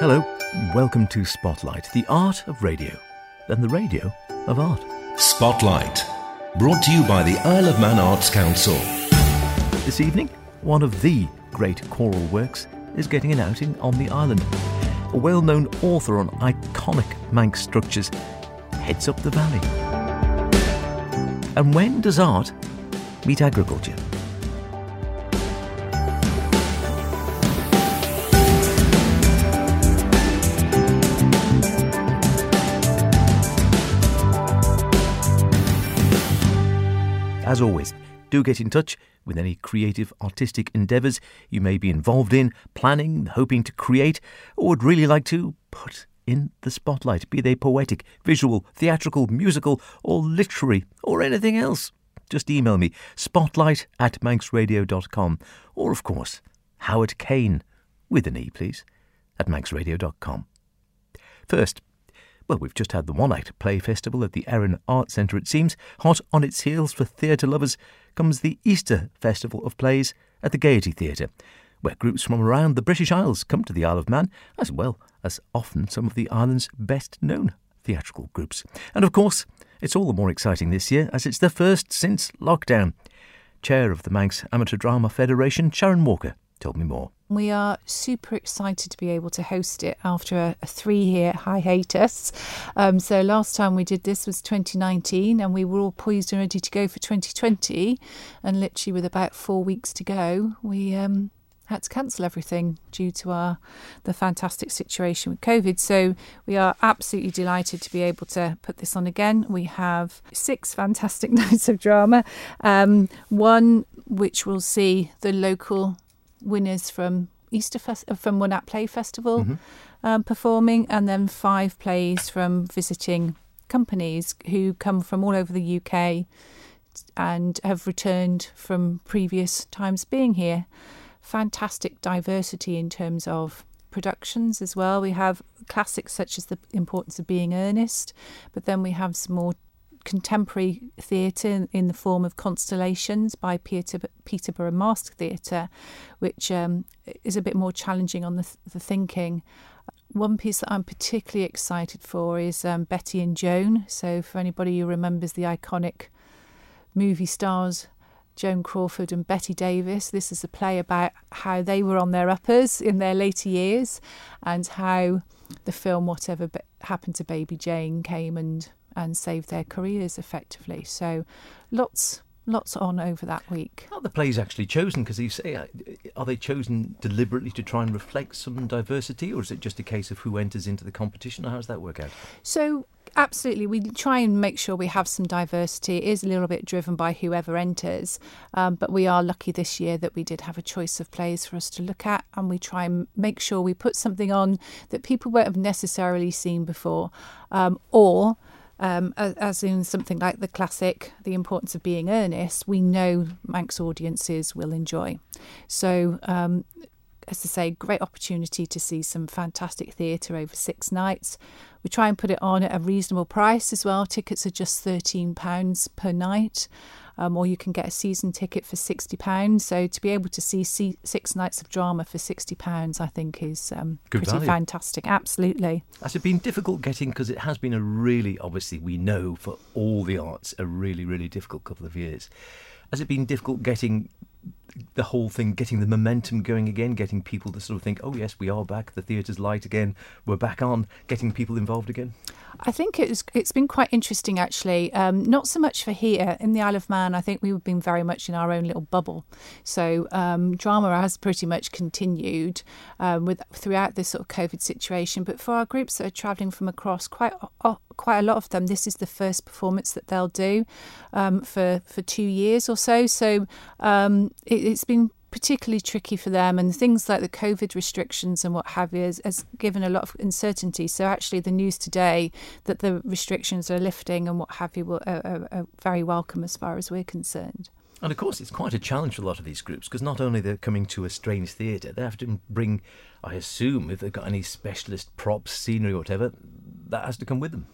Hello, welcome to Spotlight, the art of radio, and the radio of art. Spotlight, brought to you by the Isle of Man Arts Council. This evening, one of the great choral works is getting an outing on the island. A well known author on iconic Manx structures heads up the valley. And when does art meet agriculture? As always, do get in touch with any creative artistic endeavours you may be involved in, planning, hoping to create, or would really like to put in the spotlight, be they poetic, visual, theatrical, musical, or literary, or anything else. Just email me, spotlight at manxradio.com, or of course, Howard Kane, with an E, please, at manxradio.com. First, well, we've just had the One Act Play Festival at the Erin Art Centre, it seems. Hot on its heels for theatre lovers comes the Easter Festival of Plays at the Gaiety Theatre, where groups from around the British Isles come to the Isle of Man, as well as often some of the island's best known theatrical groups. And of course, it's all the more exciting this year as it's the first since lockdown. Chair of the Manx Amateur Drama Federation, Sharon Walker, told me more. We are super excited to be able to host it after a, a three year hiatus. Um, so, last time we did this was 2019, and we were all poised and ready to go for 2020. And literally, with about four weeks to go, we um, had to cancel everything due to our the fantastic situation with COVID. So we are absolutely delighted to be able to put this on again. We have six fantastic nights of drama. Um, one which will see the local winners from Easter Fest- uh, from One Act Play Festival Mm-hmm. um, performing, and then five plays from visiting companies who come from all over the UK and have returned from previous times being here. Fantastic diversity in terms of productions as well. We have classics such as The Importance of Being Earnest, but then we have some more contemporary theatre in, the form of Constellations by Peter, Peterborough Mask Theatre, which um, is a bit more challenging on the, the thinking. One piece that I'm particularly excited for is um, Bette and Joan. So, for anybody who remembers the iconic movie stars Joan Crawford and Bette Davis. This is a play about how they were on their uppers in their later years and how the film Whatever Happened to Baby Jane came and, and save their careers effectively. So lots lots on over that week. How are the plays actually chosen? Because you say, uh, are they chosen deliberately to try and reflect some diversity, or is it just a case of who enters into the competition, or how does that work out? So absolutely, we try and make sure we have some diversity. It is a little bit driven by whoever enters, um, but we are lucky this year that we did have a choice of plays for us to look at, and we try and make sure we put something on that people won't have necessarily seen before, um, or um, as in something like the classic The Importance of Being Earnest, we know Manx audiences will enjoy. So, um, as I say, great opportunity to see some fantastic theatre over six nights. We try and put it on at a reasonable price as well. Tickets are just £13 per night. Um, or you can get a season ticket for sixty pounds. So to be able to see, see six nights of drama for sixty pounds, I think is um, pretty value. fantastic. Absolutely. Has it been difficult getting, because it has been a really, obviously, we know for all the arts, a really, really difficult couple of years. Has it been difficult getting the whole thing, getting the momentum going again, getting people to sort of think, oh, yes, we are back, the theatre's light again, we're back on, getting people involved again? I think it's it's been quite interesting actually. Um, not so much for here in the Isle of Man. I think we've been very much in our own little bubble. So um, drama has pretty much continued um, with throughout this sort of COVID situation. But for our groups that are travelling from across, quite uh, quite a lot of them, this is the first performance that they'll do um, for for two years or so. So it, it's been particularly tricky for them and things like the covid restrictions and what have you has, has given a lot of uncertainty. So actually the news today that the restrictions are lifting and what have you are, are, are very welcome as far as we're concerned. And of course, it's quite a challenge for a lot of these groups because not only they're coming to a strange theatre, they have to bring, I assume, if they've got any specialist props, scenery, or whatever, that has to come with them.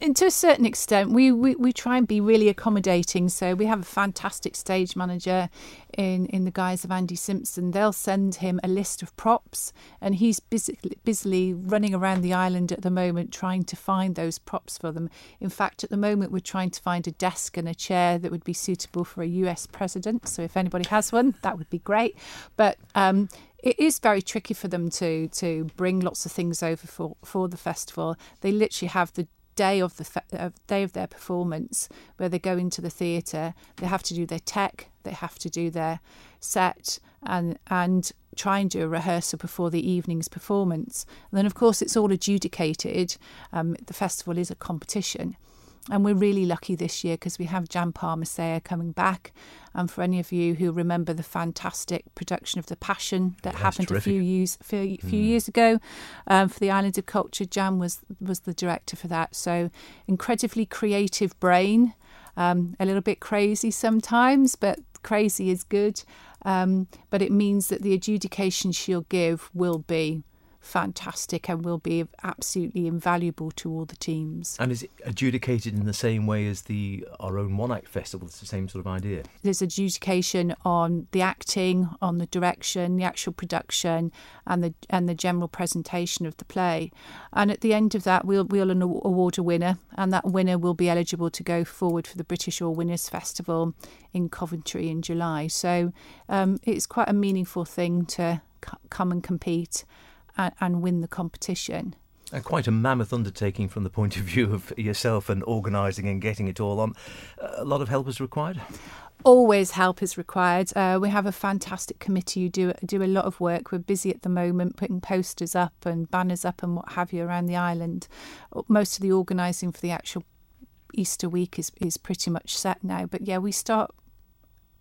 And to a certain extent, we, we, we try and be really accommodating. So we have a fantastic stage manager in, in the guise of Andy Simpson. They'll send him a list of props, and he's busy, busily running around the island at the moment trying to find those props for them. In fact, at the moment, we're trying to find a desk and a chair that would be suitable for a US president. So if anybody has one, that would be great. But um, it is very tricky for them to to bring lots of things over for for the festival. They literally have the day of the fe- uh, day of their performance where they go into the theatre. They have to do their tech. They have to do their set and and try and do a rehearsal before the evening's performance. And then, of course, it's all adjudicated. Um, the festival is a competition. And we're really lucky this year because we have Jan Palmer Sayer coming back. And for any of you who remember the fantastic production of The Passion that Yes, happened terrific. a few years few, few Mm. years ago um, for the Island of Culture, Jan was was the director for that. So incredibly creative brain, um, a little bit crazy sometimes, but crazy is good. Um, but it means that the adjudication she'll give will be fantastic and will be absolutely invaluable to all the teams. And is it adjudicated in the same way as the our own One Act Festival? It's the same sort of idea. There's adjudication on the acting, on the direction, the actual production, and the and the general presentation of the play. And at the end of that, we'll we'll award a winner, and that winner will be eligible to go forward for the British All Winners Festival in Coventry in July. So um, it's quite a meaningful thing to c- come and compete and, and win the competition. And quite a mammoth undertaking from the point of view of yourself and organising and getting it all on. Uh, a lot of help is required. always help is required. Uh, we have a fantastic committee who do do a lot of work. We're busy at the moment putting posters up and banners up and what have you around the island. Uh, most of the organising for the actual Easter week is is pretty much set now. But yeah, we start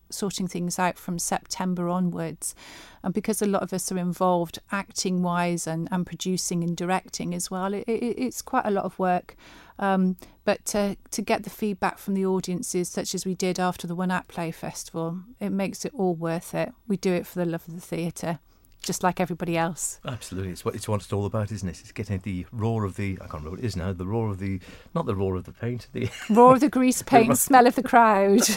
sorting things out from September onwards. And because a lot of us are involved acting wise and, and producing and directing as well, it, it, it's quite a lot of work. Um, but to, to get the feedback from the audiences, such as we did after the One Act Play Festival, it makes it all worth it. We do it for the love of the theatre, just like everybody else. Absolutely, it's what it's what it's all about, isn't it? It's getting the roar of the I can't remember what it is now. The roar of the not the roar of the paint. The Roar of the grease paint, the smell of the crowd.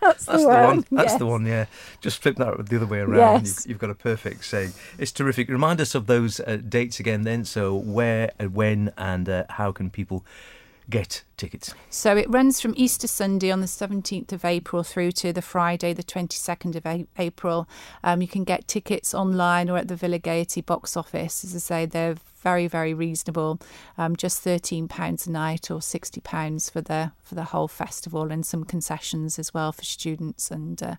That's, That's the one. one. That's yes. the one. Yeah, just flip that the other way around. Yes. You've, you've got a perfect saying. It's terrific. Remind us of those uh, dates again, then. So where, uh, when, and uh, how can people get tickets? So it runs from Easter Sunday on the 17th of April through to the Friday, the 22nd of A- April. Um, you can get tickets online or at the Villa Gaiety box office. As I say, they're very, very reasonable. Um, just £13 a night or £60 for the for the whole festival and some concessions as well for students and uh,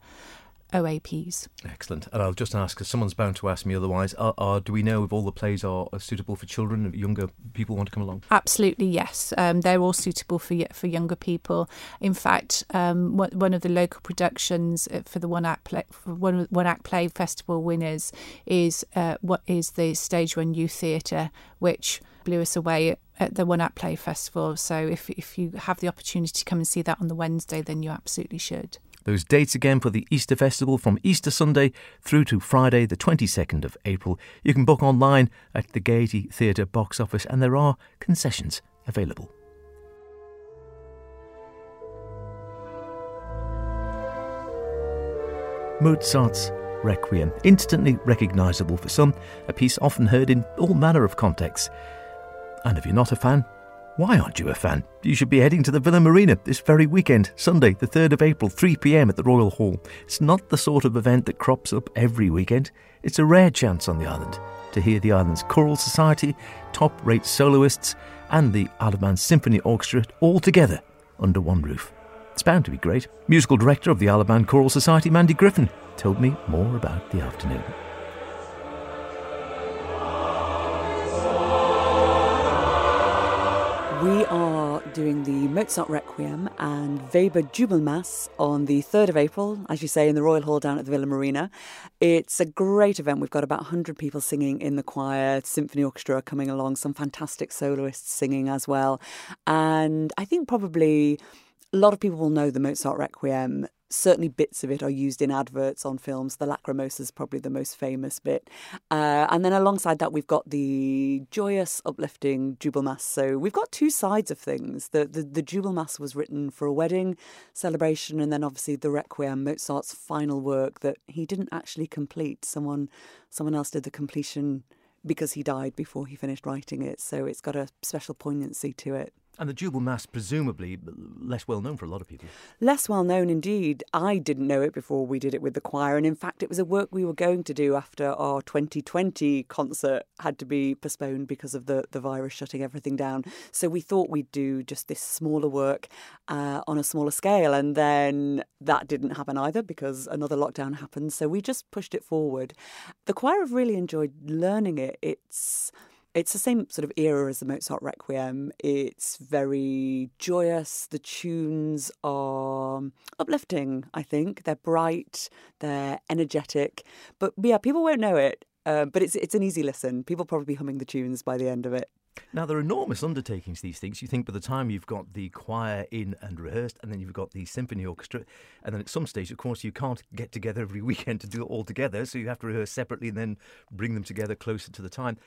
OAPs. Excellent. And I'll just ask, because someone's bound to ask me otherwise. Are, are, do we know if all the plays are, are suitable for children? If younger people want to come along? Absolutely, yes. Um, they're all suitable for for younger people. In fact, um, one of the local productions uh, for the one act play, for one one act play festival winners is uh, what is the Stage One Youth Theatre, which blew us away at the one act play festival. So if if you have the opportunity to come and see that on the Wednesday, then you absolutely should. Those dates again for the Easter Festival from Easter Sunday through to Friday, the 22nd of April. You can book online at the Gaiety Theatre box office, and there are concessions available. Mozart's Requiem, instantly recognisable for some, a piece often heard in all manner of contexts. And if you're not a fan, why aren't you a fan? You should be heading to the Villa Marina this very weekend, Sunday, the 3rd of April, 3 pm at the Royal Hall. It's not the sort of event that crops up every weekend. It's a rare chance on the island to hear the island's choral society, top rate soloists, and the Isle of Man Symphony Orchestra all together under one roof. It's bound to be great. Musical director of the Isle of Man Choral Society, Mandy Griffin, told me more about the afternoon. We are doing the Mozart Requiem and Weber Jubelmass on the 3rd of April, as you say, in the Royal Hall down at the Villa Marina. It's a great event. We've got about 100 people singing in the choir, symphony orchestra coming along, some fantastic soloists singing as well. And I think probably a lot of people will know the Mozart Requiem. Certainly, bits of it are used in adverts on films. The Lacrimosa is probably the most famous bit. Uh, and then alongside that, we've got the joyous, uplifting Jubel Mass. So we've got two sides of things. The, the, the Mass was written for a wedding celebration, and then obviously the Requiem, Mozart's final work that he didn't actually complete. Someone, someone else did the completion because he died before he finished writing it. So it's got a special poignancy to it. And the Jubel Mass, presumably less well known for a lot of people. Less well known indeed. I didn't know it before we did it with the choir. And in fact, it was a work we were going to do after our 2020 concert had to be postponed because of the, the virus shutting everything down. So we thought we'd do just this smaller work uh, on a smaller scale. And then that didn't happen either because another lockdown happened. So we just pushed it forward. The choir have really enjoyed learning it. It's it's the same sort of era as the Mozart Requiem. It's very joyous. The tunes are uplifting, I think. They're bright, they're energetic. But yeah, people won't know it. Uh, but it's it's an easy listen. People probably be humming the tunes by the end of it. Now, they're enormous undertakings, these things. You think by the time you've got the choir in and rehearsed, and then you've got the symphony orchestra, and then at some stage, of course, you can't get together every weekend to do it all together, so you have to rehearse separately and then bring them together closer to the time.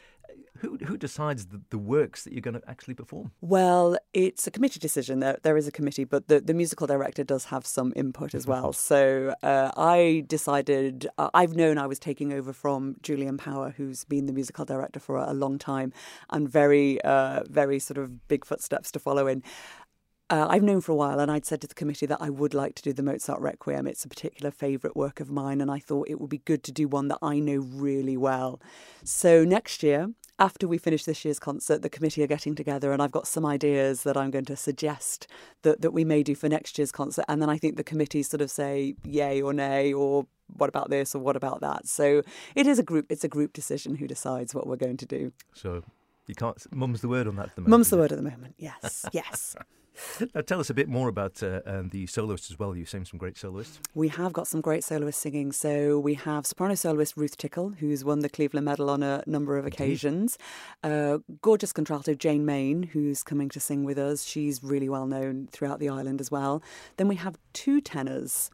Who, who decides the, the works that you're going to actually perform? Well, it's a committee decision. There, there is a committee, but the, the musical director does have some input as well. So uh, I decided, uh, I've known I was taking over from Julian Power, who's been the musical director for a, a long time and very, uh, very sort of big footsteps to follow in. Uh, I've known for a while, and I'd said to the committee that I would like to do the Mozart Requiem. It's a particular favourite work of mine, and I thought it would be good to do one that I know really well. So next year, after we finish this year's concert, the committee are getting together, and I've got some ideas that I'm going to suggest that, that we may do for next year's concert. And then I think the committee sort of say yay or nay, or what about this, or what about that. So it is a group. It's a group decision who decides what we're going to do. So you can't. Mum's the word on that at the moment. Mum's the word at the moment. Yes, yes. Now, tell us a bit more about uh, um, the soloists as well. You've seen some great soloists. We have got some great soloists singing. So we have soprano soloist Ruth Tickle, who's won the Cleveland Medal on a number of occasions. Uh, gorgeous contralto Jane Main, who's coming to sing with us. She's really well known throughout the island as well. Then we have two tenors.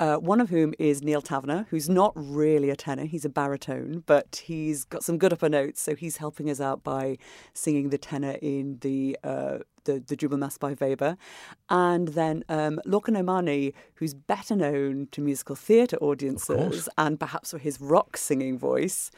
Uh, one of whom is Neil Taverner, who's not really a tenor, he's a baritone, but he's got some good upper notes, so he's helping us out by singing the tenor in the uh, the, the Jubel Mass by Weber. And then um, Lorcan O'Mahony, who's better known to musical theatre audiences and perhaps for his rock singing voice,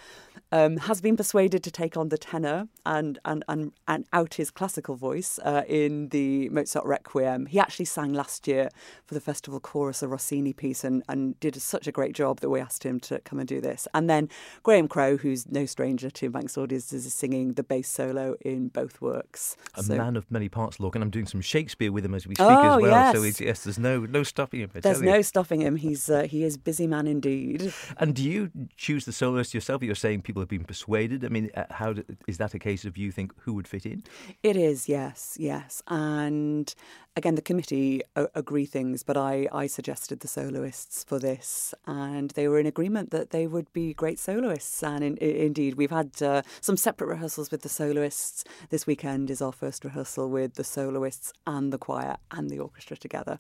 um, has been persuaded to take on the tenor and, and, and, and out his classical voice uh, in the Mozart Requiem. He actually sang last year for the festival chorus a Rossini piece and, and did such a great job that we asked him to come and do this. And then Graham Crow, who's no stranger to Manx audiences, is singing the bass solo in both works. A so, man of many parts, Lorcan. I'm doing some Shakespeare with him as we speak oh, as well. Yes. So yes, there's no no stopping him. I there's no you. stopping him. He's uh, he is busy man indeed. And do you choose the soloist yourself? You're saying people have been persuaded. I mean, uh, how do, is that a case of you think who would fit in? It is, yes, yes. And again, the committee uh, agree things, but I, I suggested the soloists for this, and they were in agreement that they would be great soloists. And in, in, indeed, we've had uh, some separate rehearsals with the soloists. This weekend is our first rehearsal with the soloists and the choir and the orchestra together.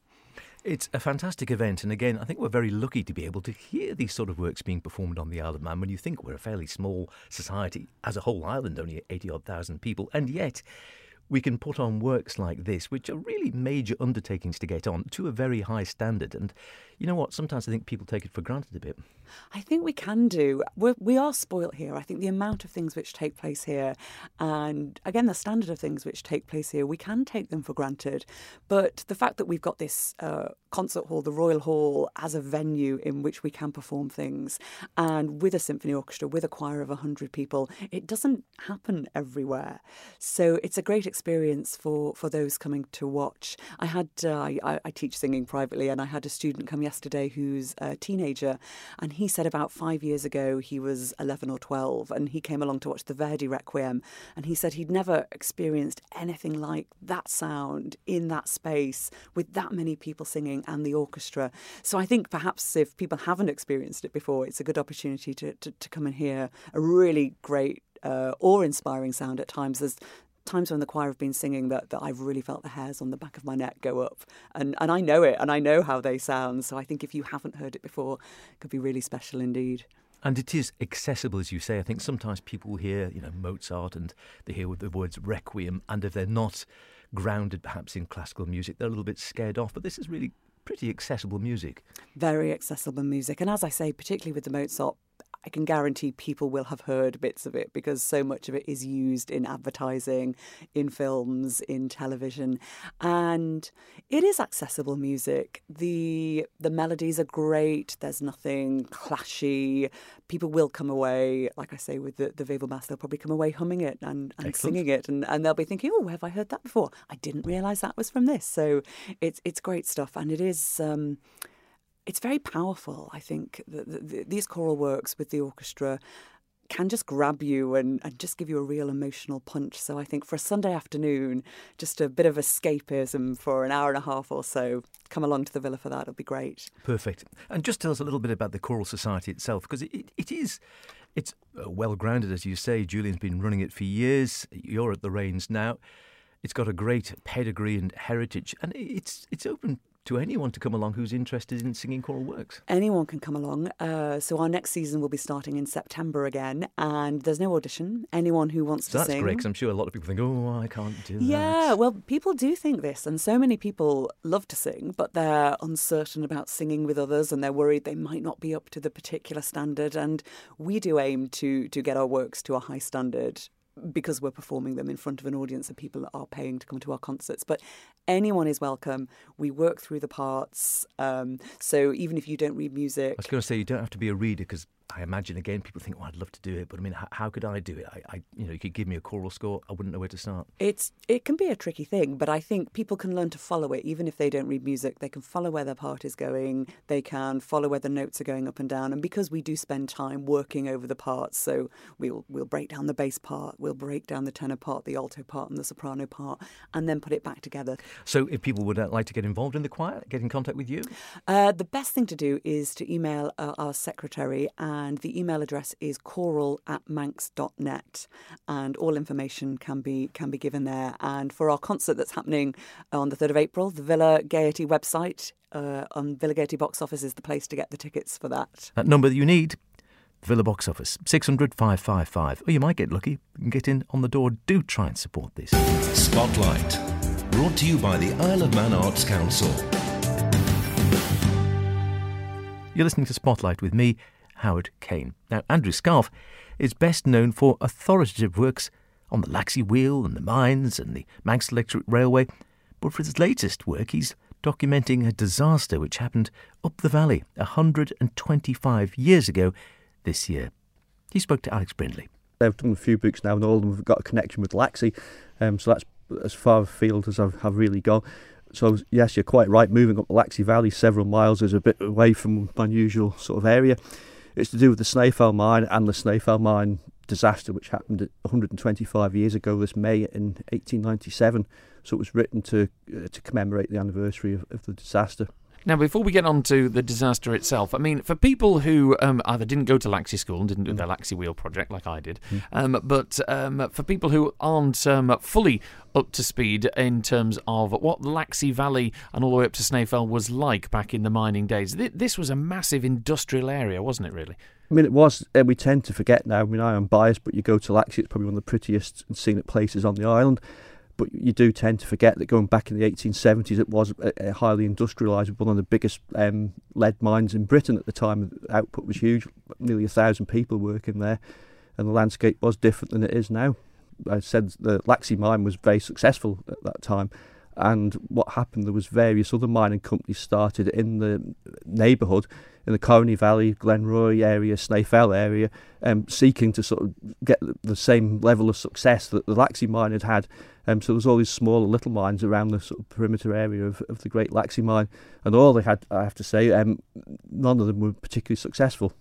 It's a fantastic event, and again, I think we're very lucky to be able to hear these sort of works being performed on the Isle of Man. When you think we're a fairly small society, as a whole island, only eighty odd thousand people, and yet we can put on works like this, which are really major undertakings to get on, to a very high standard. And you know what? Sometimes I think people take it for granted a bit. I think we can do. We're, we are spoilt here. I think the amount of things which take place here, and again, the standard of things which take place here, we can take them for granted. But the fact that we've got this uh, concert hall, the Royal Hall, as a venue in which we can perform things, and with a symphony orchestra, with a choir of 100 people, it doesn't happen everywhere. So it's a great experience for, for those coming to watch. I had, uh, I, I teach singing privately, and I had a student come yesterday who's a teenager, and he said about five years ago he was 11 or 12, and he came along to watch the Verdi Requiem, and he said he'd never experienced anything like that sound in that space with that many people singing and the orchestra. So I think perhaps if people haven't experienced it before, it's a good opportunity to, to, to come and hear a really great uh, awe inspiring sound at times. There's times when the choir have been singing that, that I've really felt the hairs on the back of my neck go up. And, and I know it and I know how they sound. So I think if you haven't heard it before, it could be really special indeed. And it is accessible, as you say. I think sometimes people hear, you know, Mozart and they hear the words requiem, and if they're not grounded perhaps in classical music, they're a little bit scared off. But this is really pretty accessible music. Very accessible music. And as I say, particularly with the Mozart I can guarantee people will have heard bits of it because so much of it is used in advertising, in films, in television, and it is accessible music. the The melodies are great. There's nothing clashy. People will come away, like I say, with the the mass, they'll probably come away humming it and, and singing it, and, and they'll be thinking, "Oh, where have I heard that before? I didn't realise that was from this." So it's it's great stuff, and it is. Um, it's very powerful. I think the, the, these choral works with the orchestra can just grab you and, and just give you a real emotional punch. So I think for a Sunday afternoon, just a bit of escapism for an hour and a half or so, come along to the villa for that. It'll be great. Perfect. And just tell us a little bit about the choral society itself, because it, it, is. It's uh, well grounded, as you say. Julian's been running it for years. You're at the reins now. It's got a great pedigree and heritage, and it's it's open to anyone to come along who's interested in singing choral works? Anyone can come along. Uh, so our next season will be starting in September again, and there's no audition. Anyone who wants so to that's sing. That's great because I'm sure a lot of people think, "Oh, I can't do yeah, that." Yeah, well, people do think this, and so many people love to sing, but they're uncertain about singing with others, and they're worried they might not be up to the particular standard. And we do aim to to get our works to a high standard because we're performing them in front of an audience and people are paying to come to our concerts. But anyone is welcome. We work through the parts. Um, so even if you don't read music. I was going to say, you don't have to be a reader because I imagine again people think, "Oh, I'd love to do it," but I mean, how, how could I do it? I, I, you know, you could give me a choral score, I wouldn't know where to start. It's it can be a tricky thing, but I think people can learn to follow it, even if they don't read music. They can follow where their part is going. They can follow where the notes are going up and down. And because we do spend time working over the parts, so we'll we'll break down the bass part, we'll break down the tenor part, the alto part, and the soprano part, and then put it back together. So, if people would uh, like to get involved in the choir, get in contact with you. Uh, the best thing to do is to email uh, our secretary, and the email address address is choral at manx.net, and all information can be can be given there. And for our concert that's happening on the 3rd of April, the Villa Gaiety website uh, on Villa Gaiety box office is the place to get the tickets for that. That number that you need. Villa box office 600 555. Or you might get lucky and get in on the door. Do try and support this. Spotlight. Brought to you by the Isle of Man Arts Council. You're listening to Spotlight with me, Howard Kane. Now, Andrew Scarffe is best known for authoritative works on the Laxey Wheel and the mines and the Manx Electric Railway, but for his latest work, he's documenting a disaster which happened up the valley 125 years ago this year. He spoke to Alex Brindley. I've done a few books now, and all of them have got a connection with Laxey, um, so that's as far afield as I've, have really gone. So yes, you're quite right. Moving up the Laxey Valley several miles is a bit away from my usual sort of area. It's to do with the Snaefell mine and the Snaefell mine disaster, which happened 125 years ago this May in 1897. So it was written to uh, to commemorate the anniversary of, of the disaster. Now, before we get on to the disaster itself, I mean, for people who um, either didn't go to Laxey School and didn't do mm. their Laxey Wheel project like I did, mm. um, but um, for people who aren't um, fully up to speed in terms of what Laxey Valley and all the way up to Snaefell was like back in the mining days, th- this was a massive industrial area, wasn't it, really? I mean, it was, and we tend to forget now. I mean, I am biased, but you go to Laxey, it's probably one of the prettiest and scenic places on the island but you do tend to forget that going back in the 1870s, it was a highly industrialised, one of the biggest um, lead mines in Britain at the time. The output was huge, nearly a thousand people working there, and the landscape was different than it is now. I said the Laxey mine was very successful at that time, and what happened there was various other mining companies started in the neighbourhood in the Corriny Valley, Glenroy area, Snaefell area, um, seeking to sort of get the same level of success that the Laxey mine had had. Um, so there's all these smaller little mines around the sort of perimeter area of, of the Great Laxey mine, and all they had, I have to say, um, none of them were particularly successful.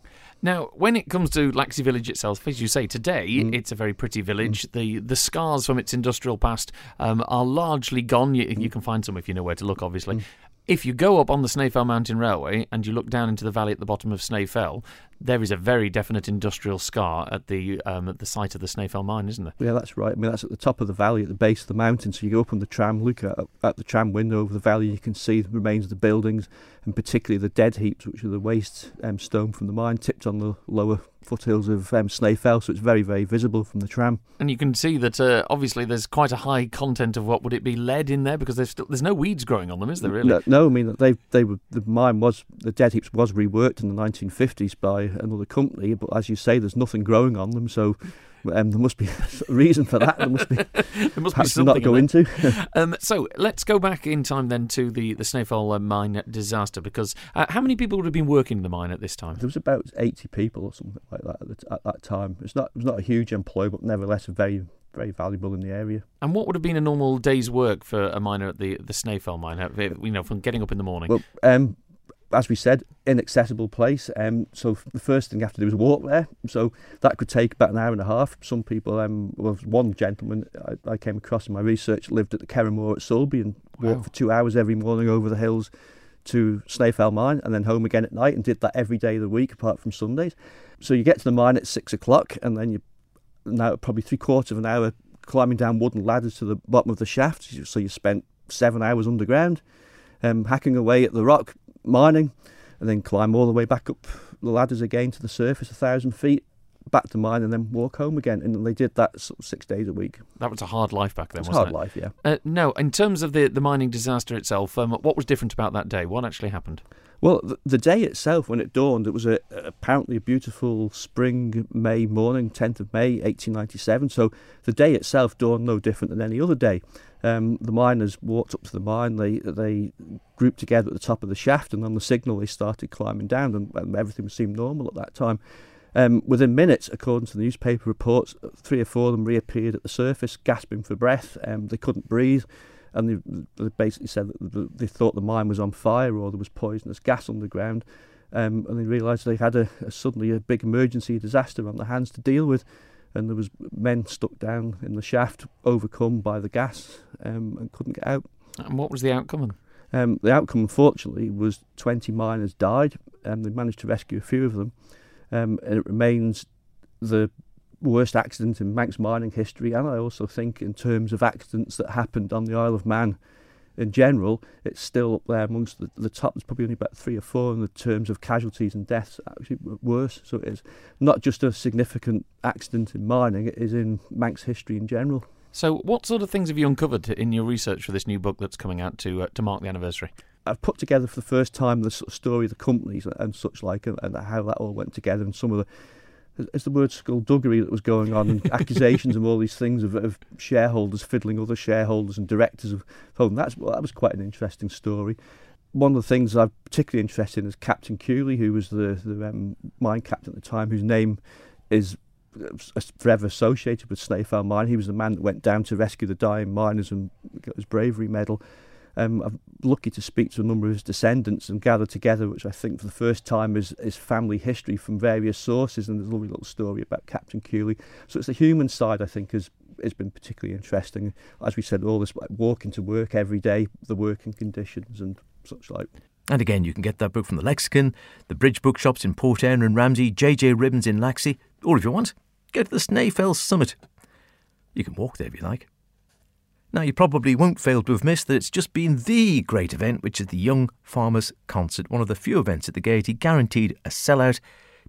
Now, when it comes to Laxey Village itself, as you say, today mm. it's a very pretty village. Mm. The the scars from its industrial past um, are largely gone. You, you, can find some if you know where to look, obviously. If you go up on the Snaefell Mountain Railway and you look down into the valley at the bottom of Snaefell, there is a very definite industrial scar at the um, at the site of the Snaefell mine, isn't there? Yeah, that's right. I mean, that's at the top of the valley, at the base of the mountain. So you go up on the tram, look at, at the tram window over the valley, you can see the remains of the buildings, and particularly the dead heaps, which are the waste um, stone from the mine, tipped on the lower foothills of um, Snaefell. So it's very, very visible from the tram. And you can see that uh, obviously there's quite a high content of what would it be lead in there because there's still, there's no weeds growing on them, is there really? No, no, I mean they they were the mine was the dead heaps was reworked in the 1950s by another company, but as you say, there's nothing growing on them, so. Um, there must be a reason for that. There must be, there must be something not go in into. Um, so let's go back in time then to the the Snaefell uh, mine disaster because uh, how many people would have been working in the mine at this time? There was about 80 people or something like that at, the t- at that time. It's not it was not a huge employ, but nevertheless very very valuable in the area. And what would have been a normal day's work for a miner at the the Snaefell mine? uh, You know, from getting up in the morning. Well, um, as we said, inaccessible place. Um, so the first thing you have to do is walk there. So that could take about an hour and a half. Some people, um, well, one gentleman I, I came across in my research lived at the Kerrymore at Sulby and Wow. walked for two hours every morning over the hills to Snaefell Mine and then home again at night and did that every day of the week apart from Sundays. So you get to the mine at six o'clock and then you now probably three quarters of an hour climbing down wooden ladders to the bottom of the shaft. So you spent seven hours underground, um, hacking away at the rock, mining, and then climb all the way back up the ladders again to the surface, a thousand feet, back to mine, and then walk home again. And they did that sort of six days a week. that was a hard life back then, It's wasn't hard it? life, yeah. Uh, no, in terms of the, the mining disaster itself, um, what was different about that day? What actually happened? Well, the, day itself, when it dawned, it was a, apparently a beautiful spring May morning, 10th of May, 1897. So the day itself dawned no different than any other day. Um, the miners walked up to the mine. They they grouped together at the top of the shaft, and on the signal they started climbing down, and, and everything seemed normal at that time. Um, within minutes, according to the newspaper reports, three or four of them reappeared at the surface, gasping for breath. Um, they couldn't breathe, and they, they basically said that they thought the mine was on fire or there was poisonous gas underground. Um, and they realised they had a, a suddenly a big emergency disaster on their hands to deal with, and there was men stuck down in the shaft, overcome by the gas, um, and couldn't get out. And what was the outcome? Um, the outcome, unfortunately, was 20 miners died, and they managed to rescue a few of them. Um, and it remains the worst accident in Manx mining history, and I also think in terms of accidents that happened on the Isle of Man in general, it's still up there amongst the, the top. There's probably only about three or four in the terms of casualties and deaths, actually worse. So it is not just a significant accident in mining, it is in Manx history in general. So, what sort of things have you uncovered in your research for this new book that's coming out to uh, to mark the anniversary? I've put together for the first time the sort of story of the companies and such like, and, and how that all went together, and some of the, is the word skullduggery that was going on, and accusations of all these things of, of shareholders fiddling other shareholders and directors of home. That's well, that was quite an interesting story. One of the things I'm particularly interested in is Captain Kewley, who was the the um, mine captain at the time, whose name is uh, forever associated with Snaefell Mine. He was the man that went down to rescue the dying miners and got his bravery medal. Um, I'm lucky to speak to a number of his descendants and gather together, which I think for the first time is, is family history from various sources. And there's a lovely little story about Captain Kewley. So it's the human side, I think, has has been particularly interesting. As we said, all this like, walking to work every day, the working conditions and such like. And again, you can get that book from the Lexicon, the Bridge Bookshops in Port Erin and Ramsey, JJ Ribbons in Laxey, or if you want, go to the Snaefell Summit. You can walk there if you like. Now, you probably won't fail to have missed that it's just been the great event, which is the Young Farmers Concert, one of the few events at the Gaiety guaranteed a sellout.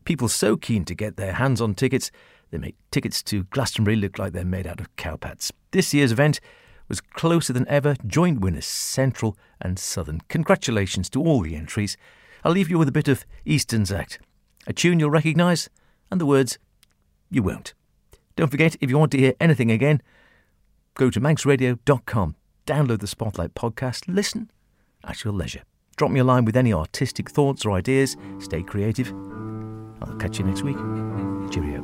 People so keen to get their hands on tickets, they make tickets to Glastonbury look like they're made out of cow pads. This year's event was closer than ever, joint winners Central and Southern. Congratulations to all the entries. I'll leave you with a bit of Easton's Act, a tune you'll recognise, and the words you won't. Don't forget, if you want to hear anything again, Go to manxradio.com, download the Spotlight podcast, listen at your leisure. Drop me a line with any artistic thoughts or ideas. Stay creative. I'll catch you next week. Cheerio.